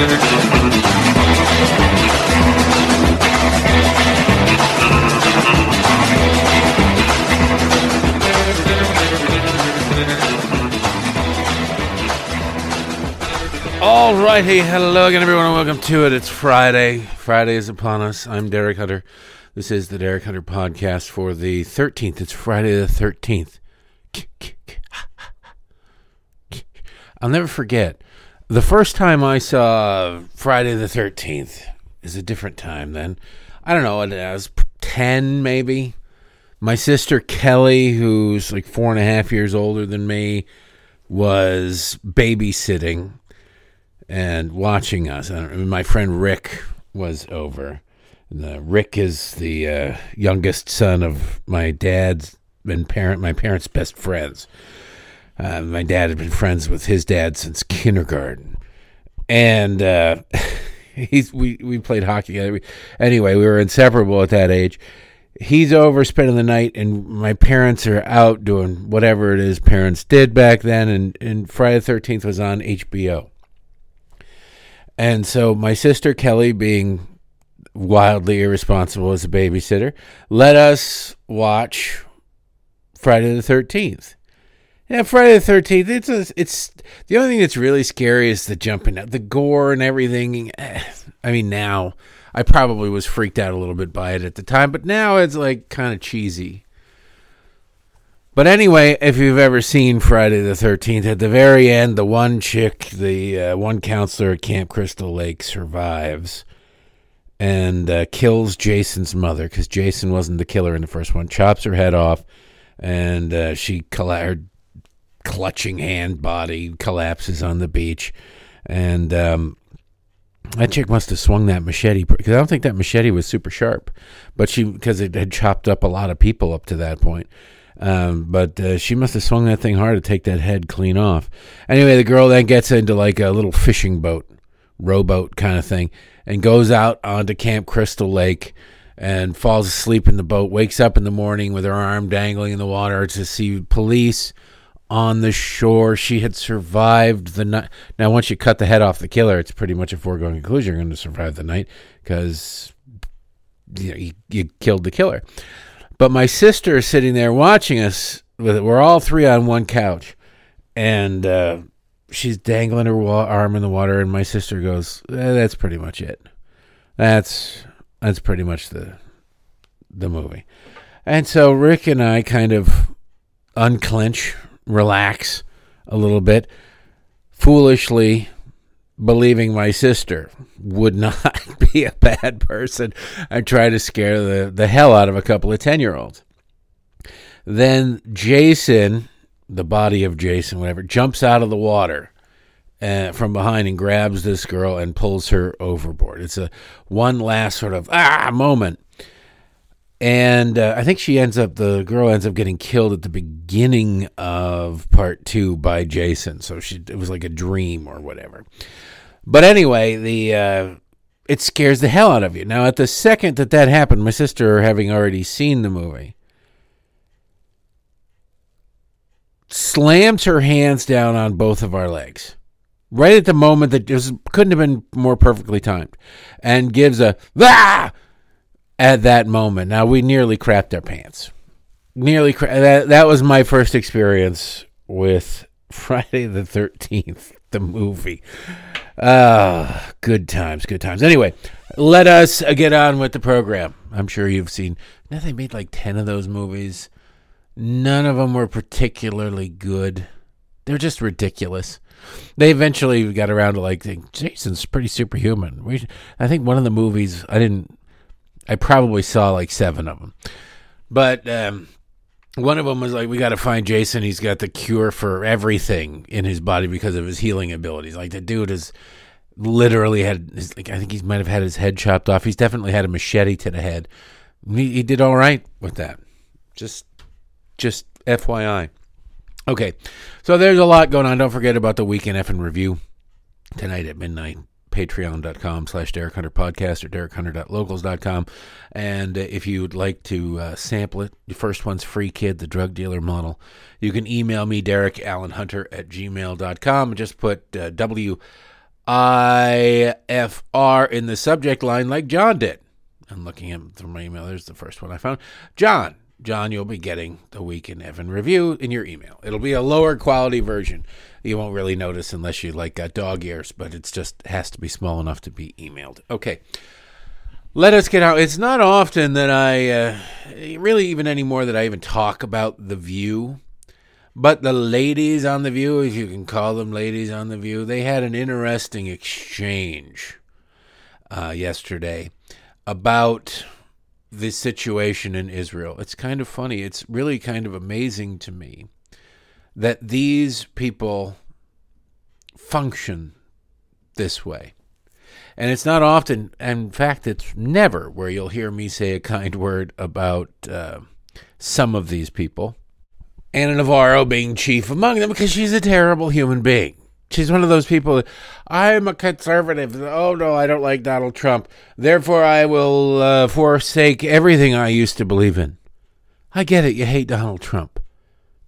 All right, hey, hello again, everyone, and welcome to it. It's Friday. Friday is upon us. I'm Derek Hunter. This is the Derek Hunter podcast for the 13th. It's Friday the 13th. I'll never forget the first time I saw Friday the 13th is a different time then. I don't know, I was 10 maybe. My sister Kelly, who's like four and a half years older than me, was babysitting and watching us. My friend Rick was over. Uh, Rick is the uh, youngest son of my dad's and parent, my parents' best friends. Uh, my dad had been friends with his dad since kindergarten, and uh, he's we we played hockey together. Anyway, we were inseparable at that age. He's over spending the night, and my parents are out doing whatever it is parents did back then. And, and Friday the Thirteenth was on HBO. And so my sister Kelly, being wildly irresponsible as a babysitter, let us watch Friday the Thirteenth. Yeah, Friday the Thirteenth. It's a, it's the only thing that's really scary is the jumping, the gore and everything. I mean, now I probably was freaked out a little bit by it at the time, but now it's like kind of cheesy. But anyway, if you've ever seen Friday the 13th, at the very end, the one chick, the uh, one counselor at Camp Crystal Lake survives and uh, kills Jason's mother because Jason wasn't the killer in the first one, chops her head off, and uh, she, her clutching hand body collapses on the beach. And um, that chick must have swung that machete because I don't think that machete was super sharp, but she, because it had chopped up a lot of people up to that point. Um, but uh, she must have swung that thing hard to take that head clean off. Anyway, the girl then gets into like a little fishing boat, rowboat kind of thing, and goes out onto Camp Crystal Lake and falls asleep in the boat. Wakes up in the morning with her arm dangling in the water to see police on the shore. She had survived the night. Now, once you cut the head off the killer, it's pretty much a foregone conclusion you're going to survive the night because you, know, you, you killed the killer. But my sister is sitting there watching us. We're all three on one couch, and uh, she's dangling her wa- arm in the water. And my sister goes, eh, "That's pretty much it. That's that's pretty much the the movie." And so Rick and I kind of unclench, relax a little bit, foolishly believing my sister would not be a bad person I try to scare the, the hell out of a couple of 10 year olds. Then Jason, the body of Jason, whatever, jumps out of the water uh, from behind and grabs this girl and pulls her overboard. It's a one last sort of ah moment. And uh, I think she ends up, the girl ends up getting killed at the beginning of part two by Jason. So she, it was like a dream or whatever. But anyway, the uh, it scares the hell out of you. Now, at the second that that happened, my sister, having already seen the movie, slams her hands down on both of our legs. Right at the moment that just couldn't have been more perfectly timed, and gives a ah at that moment. Now we nearly crapped our pants. Nearly cra- that that was my first experience with Friday the Thirteenth, the movie. Ah, good times, good times. Anyway, let us get on with the program. I'm sure you've seen. Now they made like ten of those movies. None of them were particularly good. They're just ridiculous. They eventually got around to like, Jason's pretty superhuman. We, I think one of the movies I didn't. I probably saw like seven of them, but um, one of them was like, we got to find Jason. He's got the cure for everything in his body because of his healing abilities. Like the dude is literally had, his, like I think he might have had his head chopped off. He's definitely had a machete to the head. He, he did all right with that. Just, just FYI. Okay, so there's a lot going on. Don't forget about the weekend F and review tonight at midnight patreon.com slash Derek Hunter podcast or derekhunter.locals.com. And uh, if you'd like to uh, sample it, the first one's free kid, the drug dealer model. You can email me, Derek Allen Hunter at gmail.com. And just put uh, W IFR in the subject line like John did. I'm looking at through my email. There's the first one I found. John. John, you'll be getting the Week in Evan review in your email. It'll be a lower quality version. You won't really notice unless you like dog ears, but it's just has to be small enough to be emailed. Okay. Let us get out. It's not often that I, uh, really even anymore, that I even talk about The View. But the ladies on The View, if you can call them ladies on The View, they had an interesting exchange uh, yesterday about the situation in Israel. It's kind of funny. It's really kind of amazing to me that these people function this way. And it's not often, in fact, it's never where you'll hear me say a kind word about uh, some of these people. Ana Navarro being chief among them because she's a terrible human being. She's one of those people. I'm a conservative. Oh no, I don't like Donald Trump. Therefore, I will uh, forsake everything I used to believe in. I get it. You hate Donald Trump,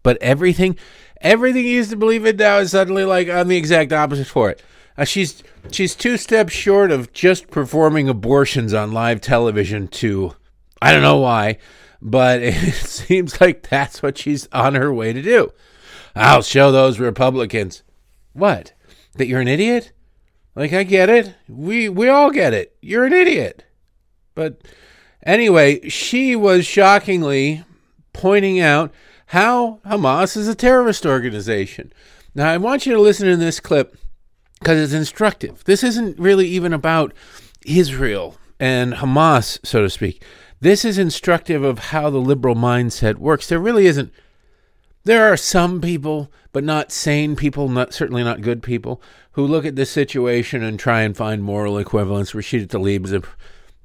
but everything, everything you used to believe in now is suddenly like I'm the exact opposite for it. Uh, she's she's two steps short of just performing abortions on live television. To I don't know why, but it seems like that's what she's on her way to do. I'll show those Republicans. What? That you're an idiot? Like I get it. We we all get it. You're an idiot. But anyway, she was shockingly pointing out how Hamas is a terrorist organization. Now I want you to listen to this clip because it's instructive. This isn't really even about Israel and Hamas, so to speak. This is instructive of how the liberal mindset works. There really isn't there are some people, but not sane people, not certainly not good people, who look at this situation and try and find moral equivalence. Rashida Tlaib is a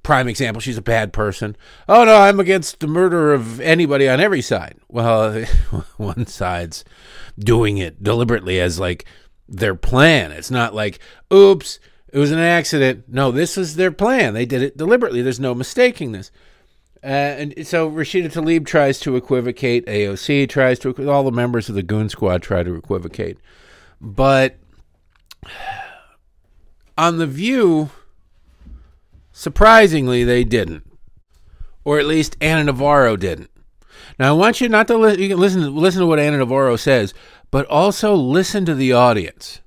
prime example. She's a bad person. Oh no, I'm against the murder of anybody on every side. Well, one side's doing it deliberately as like their plan. It's not like, oops, it was an accident. No, this is their plan. They did it deliberately. There's no mistaking this. Uh, and so Rashida Tlaib tries to equivocate. AOC tries to. All the members of the Goon Squad try to equivocate, but on the View, surprisingly, they didn't, or at least Ana Navarro didn't. Now, I want you not to li- you can listen to, listen to what Ana Navarro says, but also listen to the audience.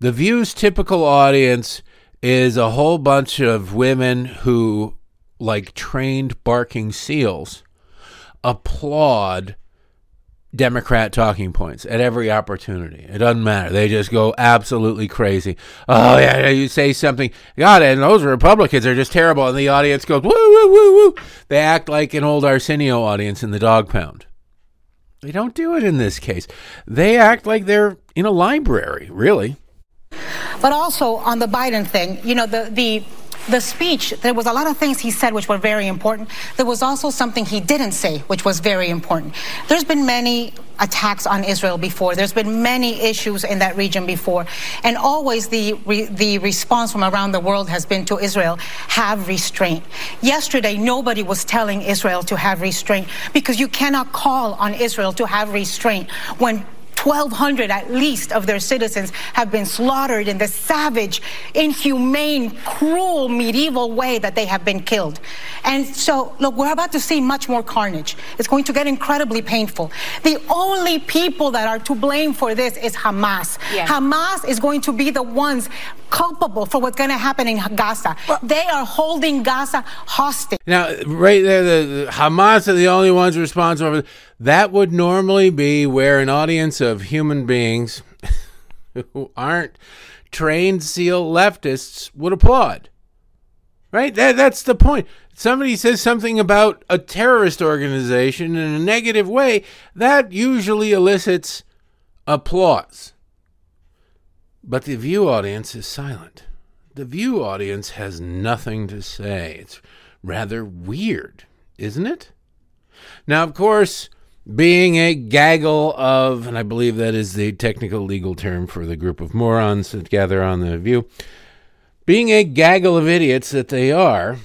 The View's typical audience is a whole bunch of women who like trained barking seals, applaud Democrat talking points at every opportunity. It doesn't matter. They just go absolutely crazy. Oh yeah, you say something, God, and those Republicans are just terrible, and the audience goes woo woo woo woo. They act like an old Arsenio audience in the dog pound. They don't do it in this case. They act like they're in a library, really. But also on the Biden thing, you know, the the the speech, there was a lot of things he said which were very important. There was also something he didn't say, which was very important. There's been many attacks on Israel before. There's been many issues in that region before. And always the, re, the response from around the world has been to Israel, have restraint. Yesterday, nobody was telling Israel to have restraint because you cannot call on Israel to have restraint when 1,200 at least of their citizens have been slaughtered in the savage, inhumane, cruel, medieval way that they have been killed. And so, look, we're about to see much more carnage. It's going to get incredibly painful. The only people that are to blame for this is Hamas. Yeah. Hamas is going to be the ones culpable for what's going to happen in Gaza. Well, they are holding Gaza hostage. Now, right there, the, the Hamas are the only ones responsible. That would normally be where an audience of human beings who aren't trained SEAL leftists would applaud. Right? That, that's the point. Somebody says something about a terrorist organization in a negative way, that usually elicits applause. But the View audience is silent. The View audience has nothing to say. It's rather weird, isn't it? Now, of course, being a gaggle of, and I believe that is the technical legal term for the group of morons that gather on the View, being a gaggle of idiots that they are,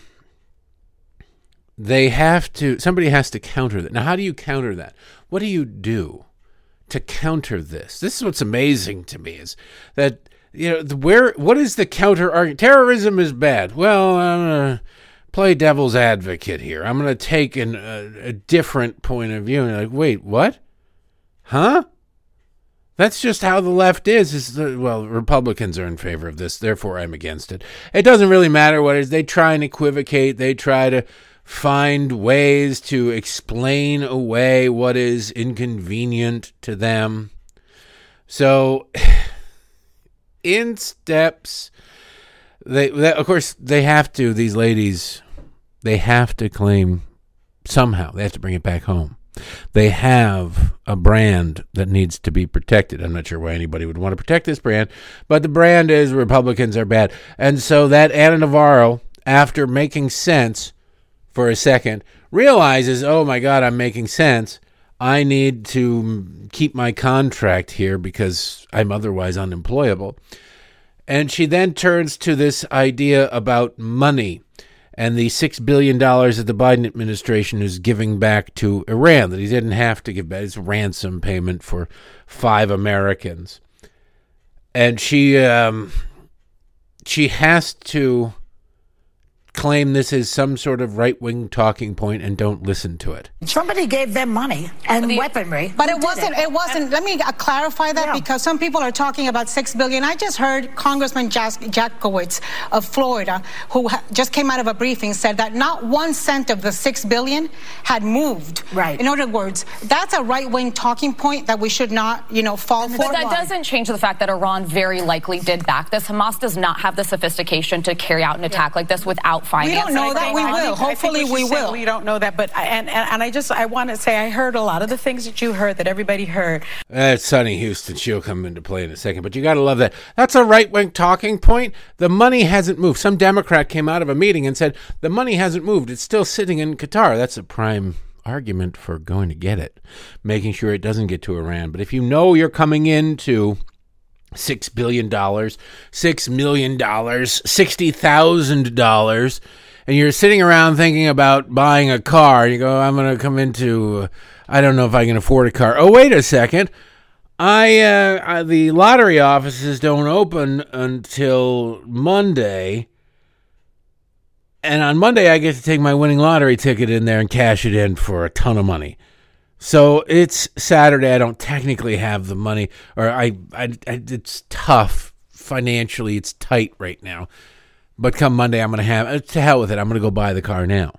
they have to, somebody has to counter that. Now, how do you counter that? What do you do? to counter this. This is what's amazing to me is that you know, where what is the counter argument? Terrorism is bad. Well, gonna play devil's advocate here. I'm gonna take an, a different point of view. And like, wait, what? Huh? That's just how the left is. Is well, Republicans are in favor of this, therefore I'm against it. It doesn't really matter what it is. They try and equivocate. They try to find ways to explain away what is inconvenient to them. So, in steps, they, they of course they have to. These ladies, they have to claim somehow. They have to bring it back home they have a brand that needs to be protected. I'm not sure why anybody would want to protect this brand, but the brand is Republicans are bad. And so that Ana Navarro, after making sense for a second, realizes, oh my God, I'm making sense. I need to keep my contract here because I'm otherwise unemployable. And she then turns to this idea about money and the $6 billion that the Biden administration is giving back to Iran that he didn't have to give back. It's a ransom payment for five Americans. And she, um, she has to claim this is some sort of right wing talking point and don't listen to it. Somebody gave them money and the, weaponry. But it wasn't. It? it? wasn't. Let me uh, clarify that yeah. because some people are talking about six billion. I just heard Congressman Jack, Jackowitz of Florida, who just came out of a briefing, said that not one cent of the six billion had moved. Right. In other words, that's a right wing talking point that we should not, you know, fall but for. But that doesn't change the fact that Iran very likely did back this. Hamas does not have the sophistication to carry out an attack yeah. like this without we don't know that. We will. Hopefully, we will. We don't know that, but and, and and I just I want to say I heard a lot of the things that you heard that everybody heard. Eh, That's Sunny Hostin. She'll come into play in a second, but you got to love that. That's a right wing talking point. The money hasn't moved. Some Democrat came out of a meeting and said the money hasn't moved. It's still sitting in Qatar. That's a prime argument for going to get it, making sure it doesn't get to Iran. But if you know you're coming into six billion dollars, six million dollars, sixty thousand dollars, and you're sitting around thinking about buying a car. You go, I'm going to come into, I don't know if I can afford a car. Oh, wait a second. I, uh, I the lottery offices don't open until Monday. And on Monday, I get to take my winning lottery ticket in there and cash it in for a ton of money. So it's Saturday. I don't technically have the money, or I, I, I it's tough financially. It's tight right now. But come Monday, I'm going to have uh, to hell with it. I'm going to go buy the car now.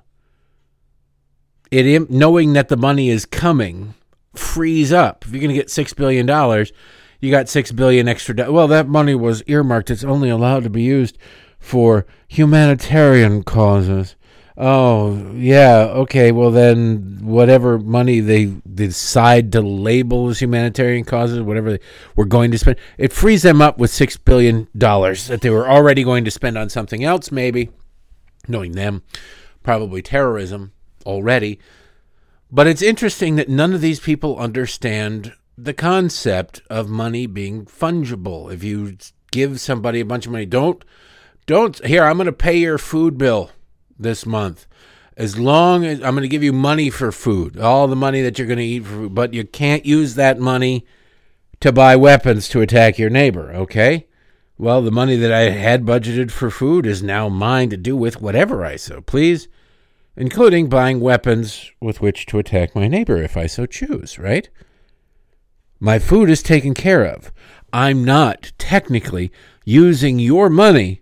It knowing that the money is coming frees up. If you're going to get six billion dollars, you got six billion extra. Well, that money was earmarked. It's only allowed to be used for humanitarian causes. Oh, yeah. Okay. Well, then, whatever money they decide to label as humanitarian causes, whatever they were going to spend, it frees them up with $6 billion that they were already going to spend on something else, maybe, knowing them, probably terrorism already. But it's interesting that none of these people understand the concept of money being fungible. If you give somebody a bunch of money, don't, don't, here, I'm going to pay your food bill this month. As long as I'm going to give you money for food, all the money that you're going to eat for food, but you can't use that money to buy weapons to attack your neighbor, okay? Well, the money that I had budgeted for food is now mine to do with whatever I so please, including buying weapons with which to attack my neighbor if I so choose, right? My food is taken care of. I'm not technically using your money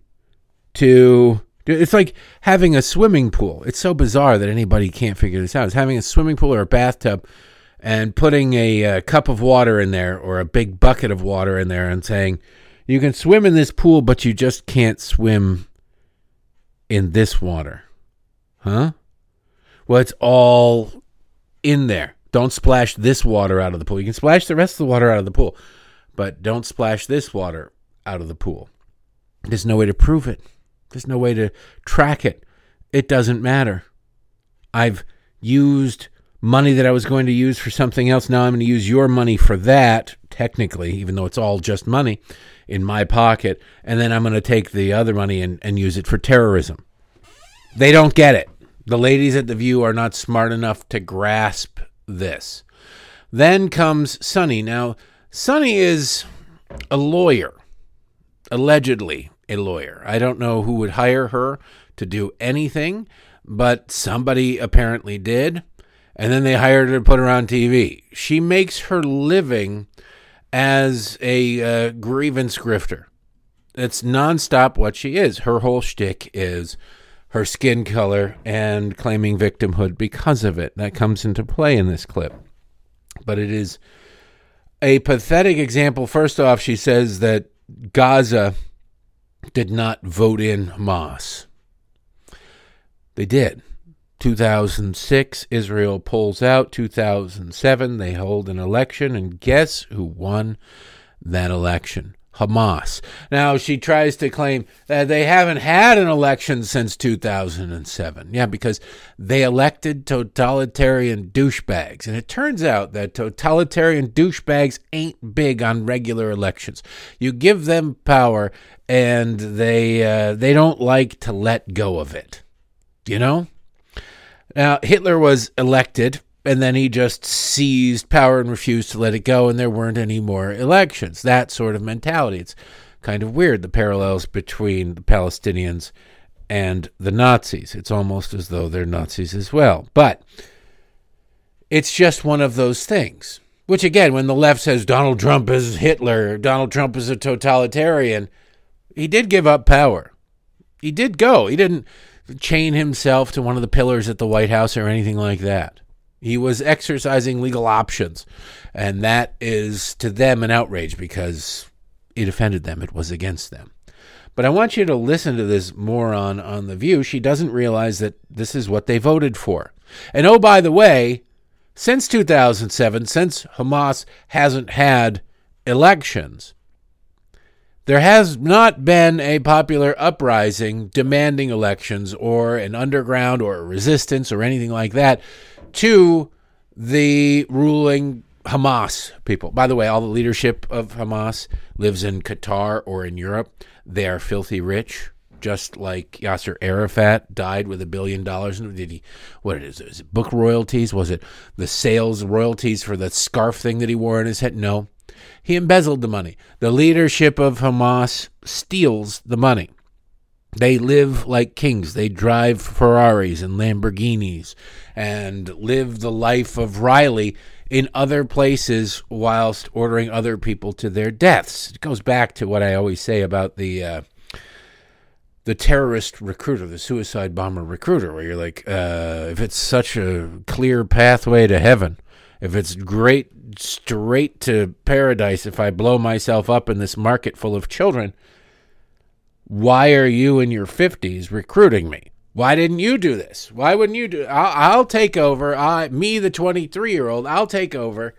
to it's like having a swimming pool. It's so bizarre that anybody can't figure this out. It's having a swimming pool or a bathtub and putting a, a, cup of water in there or a big bucket of water in there and saying, you can swim in this pool, but you just can't swim in this water. Huh? Well, it's all in there. Don't splash this water out of the pool. You can splash the rest of the water out of the pool, but don't splash this water out of the pool. There's no way to prove it. There's no way to track it. It doesn't matter. I've used money that I was going to use for something else. Now I'm going to use your money for that, technically, even though it's all just money in my pocket. And then I'm going to take the other money and, and use it for terrorism. They don't get it. The ladies at The View are not smart enough to grasp this. Then comes Sunny. Now, Sunny is a lawyer allegedly a lawyer. I don't know who would hire her to do anything, but somebody apparently did. And then they hired her to put her on TV. She makes her living as a uh, grievance grifter. It's nonstop what she is. Her whole shtick is her skin color and claiming victimhood because of it. That comes into play in this clip. But it is a pathetic example. First off, she says that Gaza did not vote in Hamas. They did. 2006, Israel pulls out. 2007, they hold an election, and guess who won that election? Hamas. Now, she tries to claim that they haven't had an election since 2007. Yeah, because they elected totalitarian douchebags. And it turns out that totalitarian douchebags ain't big on regular elections. You give them power, and they, uh, they don't like to let go of it. You know? Now, Hitler was elected and then he just seized power and refused to let it go, and there weren't any more elections. That sort of mentality. It's kind of weird, the parallels between the Palestinians and the Nazis. It's almost as though they're Nazis as well. But it's just one of those things. Which, again, when the left says Donald Trump is Hitler, Donald Trump is a totalitarian, he did give up power. He did go. He didn't chain himself to one of the pillars at the White House or anything like that. He was exercising legal options. And that is to them an outrage because it offended them, it was against them. But I want you to listen to this moron on The View. She doesn't realize that this is what they voted for. And oh, by the way, since 2007, since Hamas hasn't had elections, there has not been a popular uprising demanding elections or an underground or a resistance or anything like that to the ruling Hamas people. By the way, all the leadership of Hamas lives in Qatar or in Europe. They are filthy rich, just like Yasser Arafat died with a billion dollars. Did he? What it is? Is it book royalties? Was it the sales royalties for the scarf thing that he wore on his head? No, he embezzled the money. The leadership of Hamas steals the money. They live like kings. They drive Ferraris and Lamborghinis and live the life of Riley in other places whilst ordering other people to their deaths. It goes back to what I always say about the uh, the terrorist recruiter, the suicide bomber recruiter, where you're like, uh, if it's such a clear pathway to heaven, if it's great straight to paradise, if I blow myself up in this market full of children why are you in your 50s recruiting me? Why didn't you do this? Why wouldn't you do I'll, I'll take over. I, me, the 23 year old, I'll take over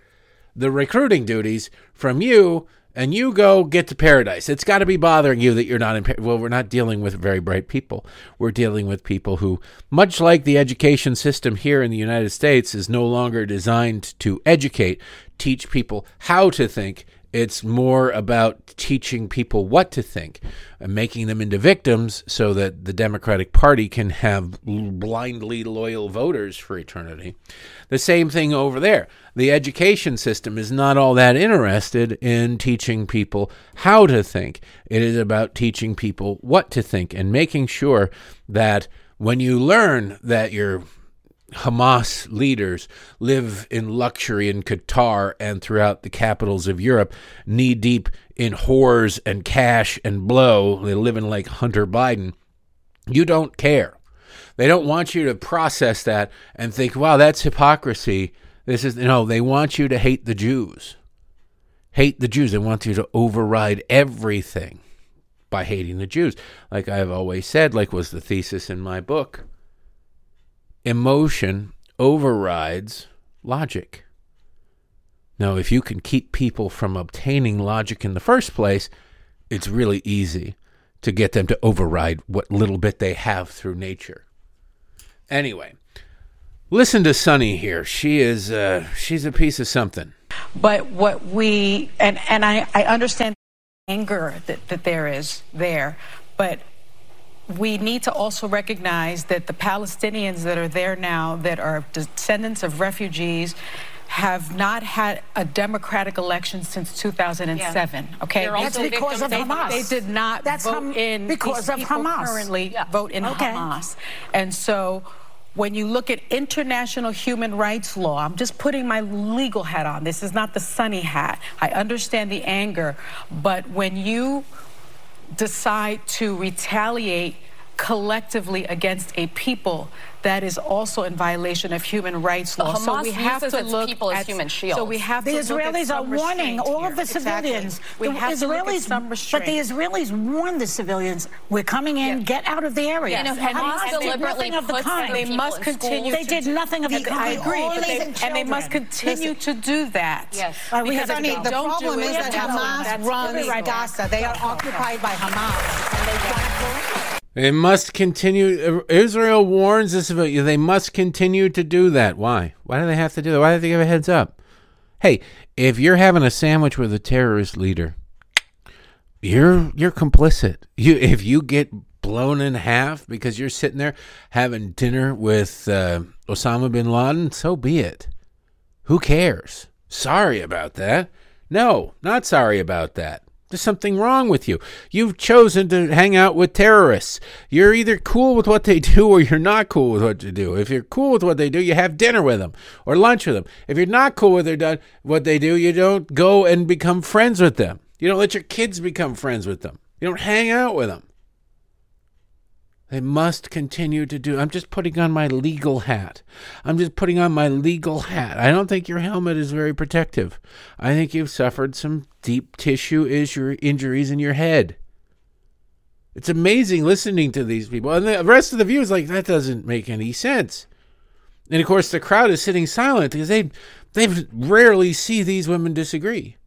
the recruiting duties from you and you go get to paradise. It's got to be bothering you that you're not in. Well, we're not dealing with very bright people. We're dealing with people who, much like the education system here in the United States, is no longer designed to educate, teach people how to think it's more about teaching people what to think and making them into victims so that the Democratic Party can have blindly loyal voters for eternity. The same thing over there. The education system is not all that interested in teaching people how to think, it is about teaching people what to think and making sure that when you learn that you're Hamas leaders live in luxury in Qatar and throughout the capitals of Europe, knee deep in whores and cash and blow. They live in like Hunter Biden. You don't care. They don't want you to process that and think, wow, that's hypocrisy. This is, no, they want you to hate the Jews. Hate the Jews. They want you to override everything by hating the Jews. Like I've always said, like was the thesis in my book emotion overrides logic. Now, if you can keep people from obtaining logic in the first place, it's really easy to get them to override what little bit they have through nature. Anyway, listen to Sunny here. She is uh, she's a piece of something. But what we and and I, I understand anger that, that there is there, but we need to also recognize that the Palestinians that are there now, that are descendants of refugees, have not had a democratic election since 2007. Okay, They're did- because of Hamas. They did not That's vote in because these of Hamas. Currently, Yeah. vote in Okay. Hamas, and so. When you look at international human rights law, I'm just putting my legal hat on. This is not the sunny hat. I understand the anger, but when you decide to retaliate collectively against a people that is also in violation of human rights But law. so we have to look people as at, human So shields. we have The to look at Israelis are warning all here. of the Exactly. civilians. We the have to look at Israelis, but the Israelis warn the civilians, "We're coming in. Yeah. Get out of the area." Yes, And Hamas Hamas did deliberately nothing of the kind. they must continue. They did nothing of the kind. I agree, but they, and they must children. continue to do that. Yes. Uh, we Because have if to the problem is that Hamas runs. Gaza. They are occupied by Hamas. And they want They must continue. Israel warns the civilians. They must continue to do that. Why? Why do they have to do that? Why do they give a heads up? Hey, if you're having a sandwich with a terrorist leader, you're you're complicit. You if you get blown in half because you're sitting there having dinner with uh, Osama bin Laden, so be it. Who cares? Sorry about that. No, not sorry about that. There's something wrong with you. You've chosen to hang out with terrorists. You're either cool with what they do or you're not cool with what they do. If you're cool with what they do, you have dinner with them or lunch with them. If you're not cool with what they do, you don't go and become friends with them. You don't let your kids become friends with them. You don't hang out with them. They must continue to do. I'm just putting on my legal hat. I'm just putting on my legal hat. I don't think your helmet is very protective. I think you've suffered some deep tissue issue, injuries in your head. It's amazing listening to these people. And the rest of the view is like, that doesn't make any sense. And of course, the crowd is sitting silent because they they rarely see these women disagree.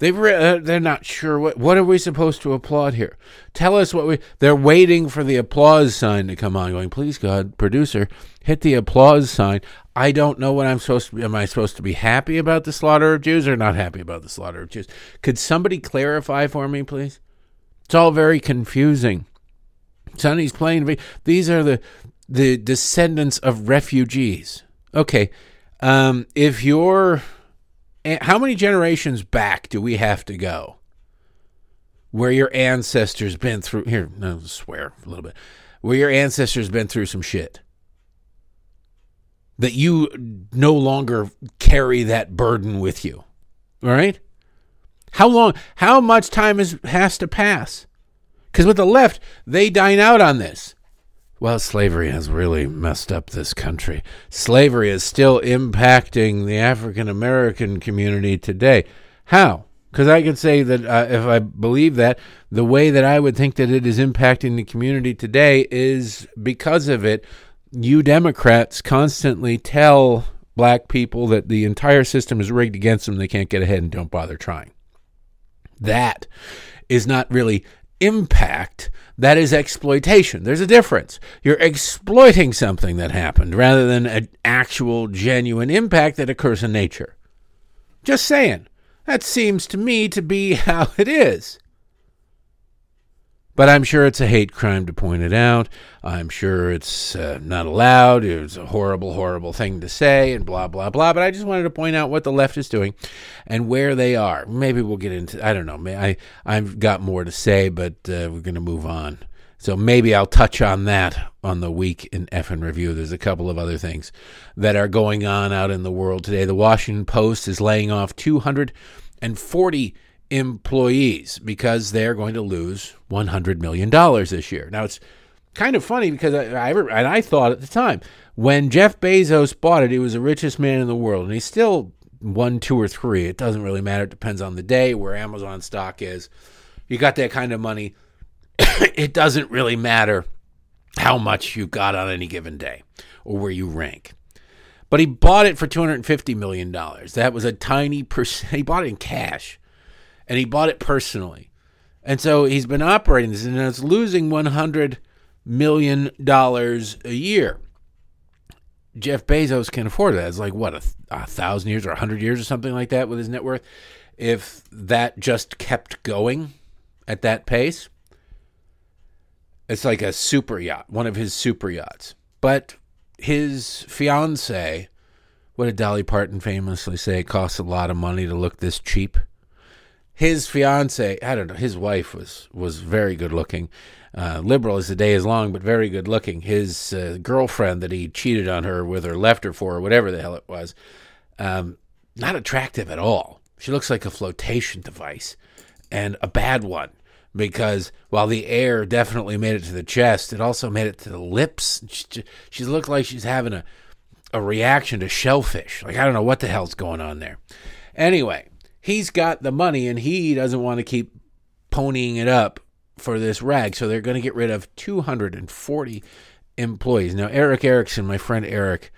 They re- uh, they're not sure what what are we supposed to applaud here. Tell us what we. They're waiting for the applause sign to come on. Going, please God, producer, hit the applause sign. I don't know what I'm supposed to. be. Am I supposed to be happy about the slaughter of Jews or not happy about the slaughter of Jews? Could somebody clarify for me, please? It's all very confusing. Sunny's playing. These are the the descendants of refugees. Okay, um, if you're how many generations back do we have to go where your ancestors been through here no swear a little bit where your ancestors been through some shit that you no longer carry that burden with you all right? How long how much time is, has to pass? Because with the left they dine out on this well, slavery has really messed up this country. Slavery is still impacting the African American community today. How? Because I could say that uh, if I believe that, the way that I would think that it is impacting the community today is because of it. You Democrats constantly tell black people that the entire system is rigged against them, they can't get ahead, and don't bother trying. That is not really impact. That is exploitation. There's a difference. You're exploiting something that happened rather than an actual, genuine impact that occurs in nature. Just saying. That seems to me to be how it is. But I'm sure it's a hate crime to point it out. I'm sure it's uh, not allowed. It's a horrible, horrible thing to say, and blah, blah, blah. But I just wanted to point out what the left is doing and where they are. Maybe we'll get into, I don't know. I, I've got more to say, but uh, we're going to move on. So maybe I'll touch on that on the week in F and Review. There's a couple of other things that are going on out in the world today. The Washington Post is laying off 240 employees because they're going to lose $100 million this year. Now, it's kind of funny because I, I, and I thought at the time when Jeff Bezos bought it, he was the richest man in the world, and he's still one, two, or three. It doesn't really matter. It depends on the day where Amazon stock is. You got that kind of money. it doesn't really matter how much you got on any given day or where you rank. But he bought it for $250 million. That was a tiny percent. He bought it in cash and he bought it personally. And so he's been operating this and it's losing $100 million a year. Jeff Bezos can afford that. It's like, what, a, a thousand years or a hundred years or something like that with his net worth? If that just kept going at that pace, it's like a super yacht, one of his super yachts. But his fiance What did Dolly Parton famously say? It costs a lot of money to look this cheap. His fiance, I don't know, his wife was was very good looking, uh, liberal as the day is long, but very good looking. His uh, girlfriend that he cheated on her with or left her for, or whatever the hell it was, um, not attractive at all. She looks like a flotation device, and a bad one because while the air definitely made it to the chest, it also made it to the lips. She, she looked like she's having a a reaction to shellfish. Like I don't know what the hell's going on there. Anyway, he's got the money and he doesn't want to keep ponying it up for this rag, so they're going to get rid of 240 employees. Now, Erick Erickson, my friend Erick,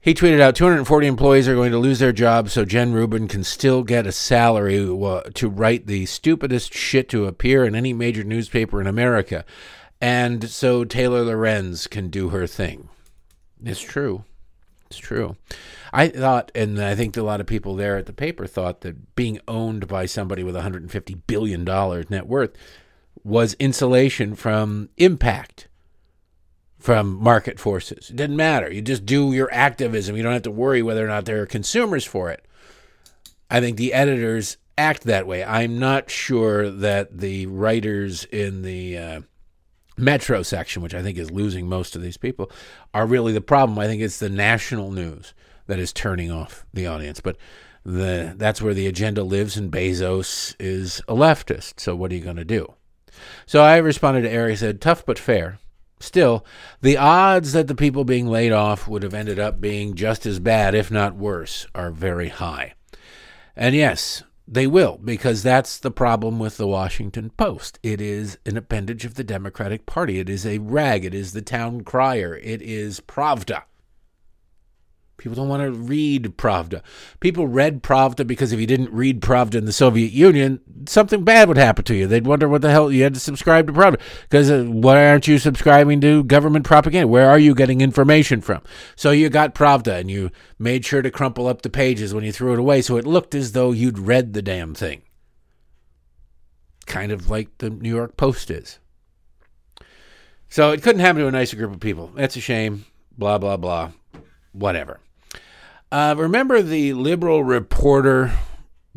he tweeted out 240 employees are going to lose their jobs so Jen Rubin can still get a salary to write the stupidest shit to appear in any major newspaper in America. And so Taylor Lorenz can do her thing. It's true. It's true. I thought, and I think a lot of people there at the paper thought that being owned by somebody with $150 billion net worth was insulation from impact from market forces. It didn't matter. You just do your activism. You don't have to worry whether or not there are consumers for it. I think the editors act that way. I'm not sure that the writers in the uh, metro section, which I think is losing most of these people, are really the problem. I think it's the national news that is turning off the audience. But the that's where the agenda lives, and Bezos is a leftist. So what are you going to do? So I responded to Erick, said, tough but fair. Still, the odds that the people being laid off would have ended up being just as bad, if not worse, are very high. And yes, they will, because that's the problem with the Washington Post. It is an appendage of the Democratic Party. It is a rag. It is the town crier. It is Pravda. People don't want to read Pravda. People read Pravda because if you didn't read Pravda in the Soviet Union, something bad would happen to you. They'd wonder what the hell you had to subscribe to Pravda. Because uh, why aren't you subscribing to government propaganda? Where are you getting information from? So you got Pravda and you made sure to crumple up the pages when you threw it away so it looked as though you'd read the damn thing. Kind of like the New York Post is. So it couldn't happen to a nicer group of people. That's a shame. Blah, blah, blah. Whatever. Uh, remember the liberal reporter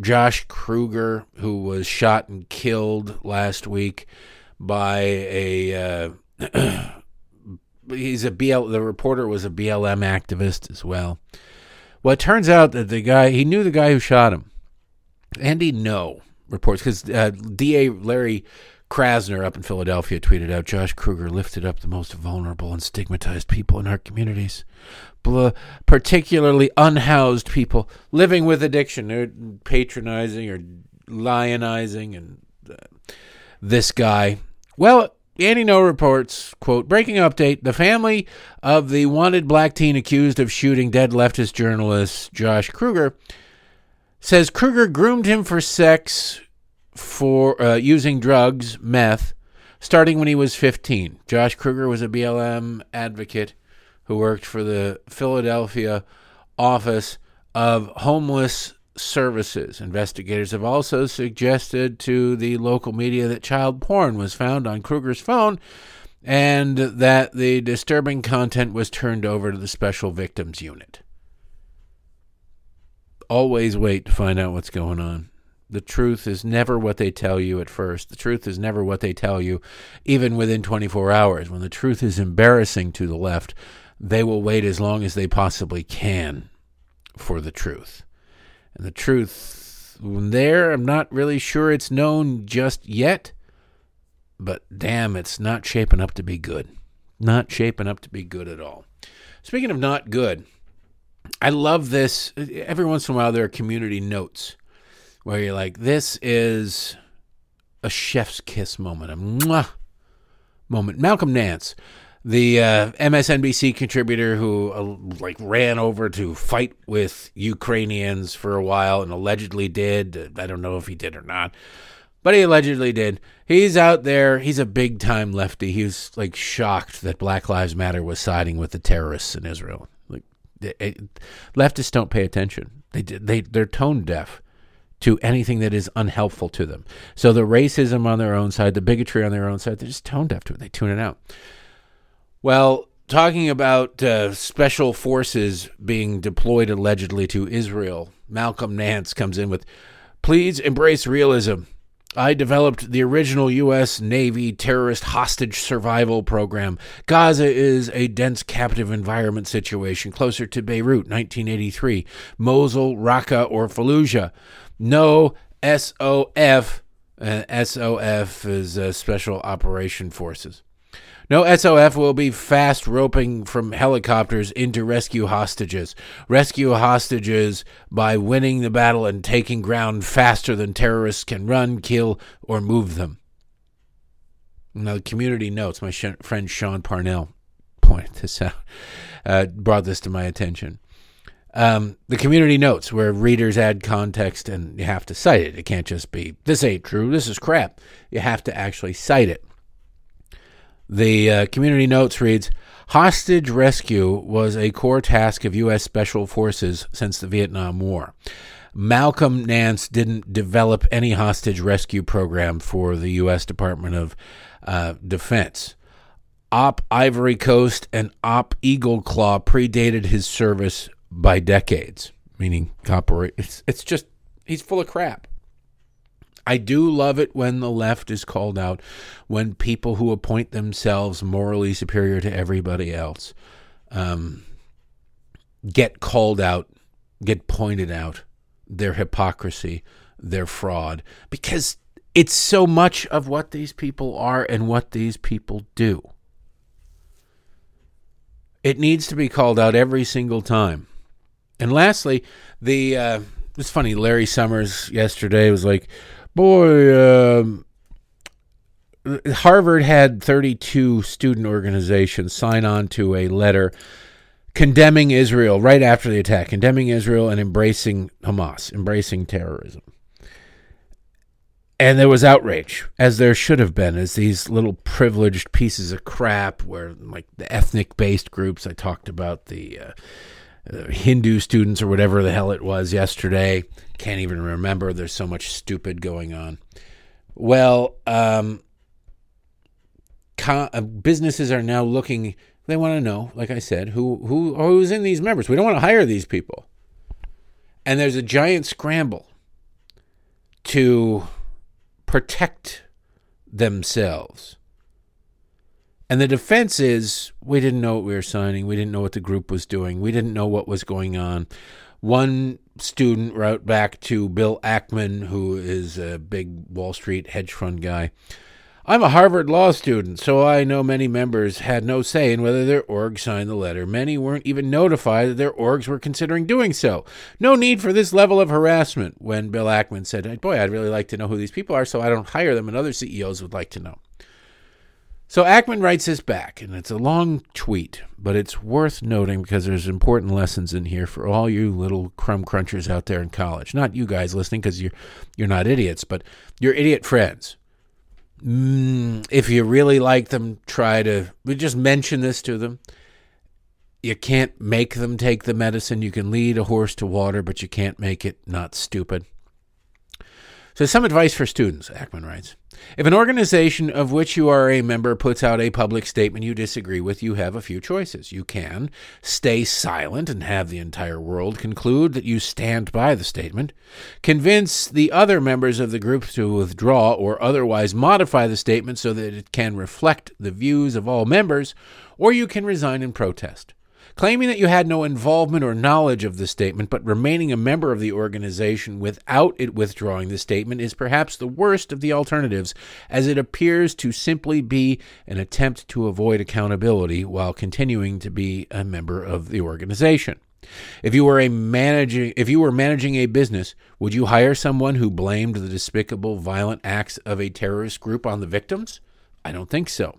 Josh Kruger, who was shot and killed last week by a. Uh, he's a BL. The reporter was a BLM activist as well. Well, it turns out that the guy he knew the guy who shot him. Andy Ngo reports because uh, DA Larry Krasner up in Philadelphia tweeted out Josh Kruger lifted up the most vulnerable and stigmatized people in our communities, particularly unhoused people living with addiction. They're patronizing or lionizing and uh, this guy. Well, Andy Ngo reports, quote, breaking update, the family of the wanted black teen accused of shooting dead leftist journalist Josh Kruger says Kruger groomed him for sex for uh, using drugs, meth, starting when he was 15. Josh Kruger was a BLM advocate who worked for the Philadelphia office of homeless services. Investigators have also suggested to the local media that child porn was found on Kruger's phone and that the disturbing content was turned over to the Special Victims Unit. Always wait to find out what's going on. The truth is never what they tell you at first. The truth is never what they tell you, even within 24 hours. When the truth is embarrassing to the left, they will wait as long as they possibly can for the truth. And the truth, there, I'm not really sure it's known just yet, but damn, it's not shaping up to be good. Not shaping up to be good at all. Speaking of not good, I love this. Every once in a while, there are community notes where you're like, this is a chef's kiss moment, a mwah moment. Malcolm Nance, the uh, MSNBC contributor who uh, like ran over to fight with Ukrainians for a while and allegedly did. I don't know if he did or not, but he allegedly did. He's out there. He's a big time lefty. He was like shocked that Black Lives Matter was siding with the terrorists in Israel. Like it, leftists don't pay attention. They they they're tone deaf to anything that is unhelpful to them. So the racism on their own side, the bigotry on their own side, they're just tone deaf to it. They tune it out. Well, talking about uh, special forces being deployed allegedly to Israel, Malcolm Nance comes in with, please embrace realism. I developed the original U.S. Navy terrorist hostage survival program. Gaza is a dense captive environment situation closer to Beirut, 1983, Mosul, Raqqa, or Fallujah. No SOF. Uh, SOF is uh, Special Operation Forces. No SOF will be fast roping from helicopters into rescue hostages. Rescue hostages by winning the battle and taking ground faster than terrorists can run, kill, or move them. Now, the community notes, my sh- friend Sean Parnell pointed this out, uh, brought this to my attention. Um, the community notes where readers add context and you have to cite it. It can't just be, this ain't true, this is crap. You have to actually cite it. The uh, community notes reads Hostage rescue was a core task of U.S. Special Forces since the Vietnam War. Malcolm Nance didn't develop any hostage rescue program for the U.S. Department of uh, Defense. Op Ivory Coast and Op Eagle Claw predated his service by decades, meaning operate. It's, it's just, he's full of crap. I do love it when the left is called out, when people who appoint themselves morally superior to everybody else um, get called out, get pointed out, their hypocrisy, their fraud, because it's so much of what these people are and what these people do. It needs to be called out every single time. And lastly, the uh, it's funny. Larry Summers yesterday was like, boy, um, Harvard had 32 student organizations sign on to a letter condemning Israel right after the attack, condemning Israel and embracing Hamas, embracing terrorism. And there was outrage, as there should have been, as these little privileged pieces of crap, where like the ethnic based groups, I talked about the uh, uh, Hindu students or whatever the hell it was yesterday. Can't even remember. There's so much stupid going on. Well, um, uh, businesses are now looking. They want to know, like I said, who who who's in these members. We don't want to hire these people, and there's a giant scramble to protect themselves and the defense is we didn't know what we were signing. We didn't know what the group was doing. We didn't know what was going on. One student wrote back to Bill Ackman, who is a big Wall Street hedge fund guy. I'm a Harvard law student, so I know many members had no say in whether their org signed the letter. Many weren't even notified that their orgs were considering doing so. No need for this level of harassment. When Bill Ackman said, Boy, I'd really like to know who these people are so I don't hire them, and other CEOs would like to know. So Ackman writes this back, and it's a long tweet, but it's worth noting because there's important lessons in here for all you little crumb crunchers out there in college. Not you guys listening because you're you're not idiots, but your idiot friends. Mm, if you really like them, try to just mention this to them. You can't make them take the medicine. You can lead a horse to water, but you can't make it not stupid. So, some advice for students, Ackman writes. If an organization of which you are a member puts out a public statement you disagree with, you have a few choices. You can stay silent and have the entire world conclude that you stand by the statement, convince the other members of the group to withdraw or otherwise modify the statement so that it can reflect the views of all members, or you can resign and protest. Claiming that you had no involvement or knowledge of the statement, but remaining a member of the organization without it withdrawing the statement is perhaps the worst of the alternatives, as it appears to simply be an attempt to avoid accountability while continuing to be a member of the organization. If you were a managing if you were managing a business, would you hire someone who blamed the despicable violent acts of a terrorist group on the victims? I don't think so.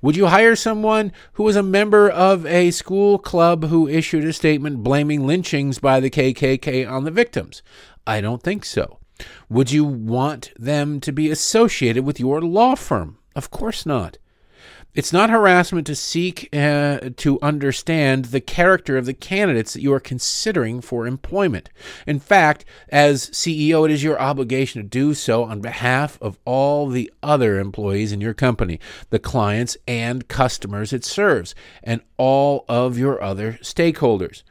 Would you hire someone who was a member of a school club who issued a statement blaming lynchings by the KKK on the victims? I don't think so. Would you want them to be associated with your law firm? Of course not. It's not harassment to seek uh, to understand the character of the candidates that you are considering for employment. In fact, as CEO, it is your obligation to do so on behalf of all the other employees in your company, the clients and customers it serves, and all of your other stakeholders.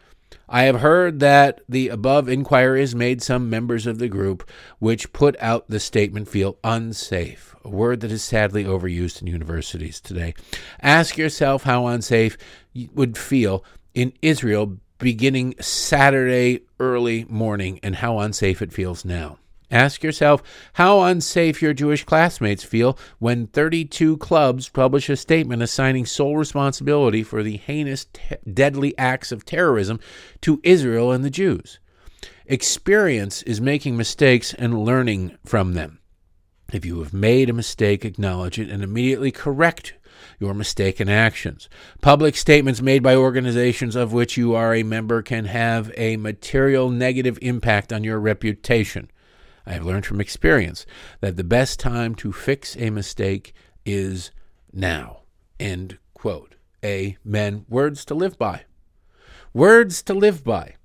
I have heard that the above inquiry made some members of the group which put out the statement feel unsafe, a word that is sadly overused in universities today. Ask yourself how unsafe you would feel in Israel beginning Saturday early morning and how unsafe it feels now. Ask yourself how unsafe your Jewish classmates feel when 32 clubs publish a statement assigning sole responsibility for the heinous, te- deadly acts of terrorism to Israel and the Jews. Experience is making mistakes and learning from them. If you have made a mistake, acknowledge it and immediately correct your mistaken actions. Public statements made by organizations of which you are a member can have a material negative impact on your reputation. I have learned from experience that the best time to fix a mistake is now. End quote. Amen. Words to live by. Words to live by.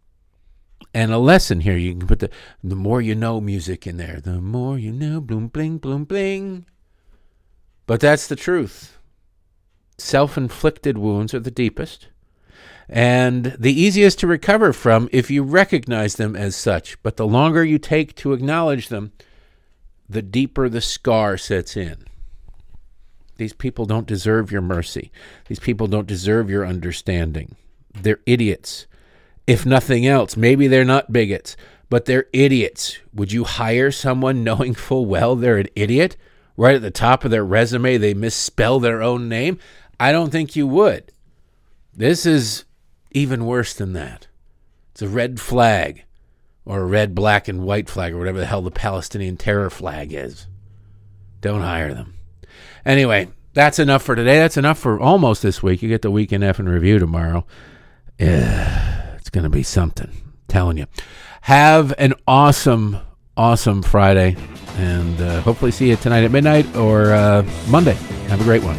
And a lesson here, you can put the the more you know music in there. The more you know, bloom, bling, bloom, bling. But that's the truth. Self inflicted wounds are the deepest and the easiest to recover from if you recognize them as such. But the longer you take to acknowledge them, the deeper the scar sets in. These people don't deserve your mercy. These people don't deserve your understanding. They're idiots. If nothing else, maybe they're not bigots, but they're idiots. Would you hire someone knowing full well they're an idiot? Right at the top of their resume, they misspell their own name? I don't think you would. This is even worse than that. It's a red flag, or a red, black, and white flag, or whatever the hell the Palestinian terror flag is. Don't hire them. Anyway, that's enough for today. That's enough for almost this week. You get the weekend F and review tomorrow. It's going to be something. I'm telling you. Have an awesome, awesome Friday, and uh, hopefully see you tonight at midnight or uh, Monday. Have a great one.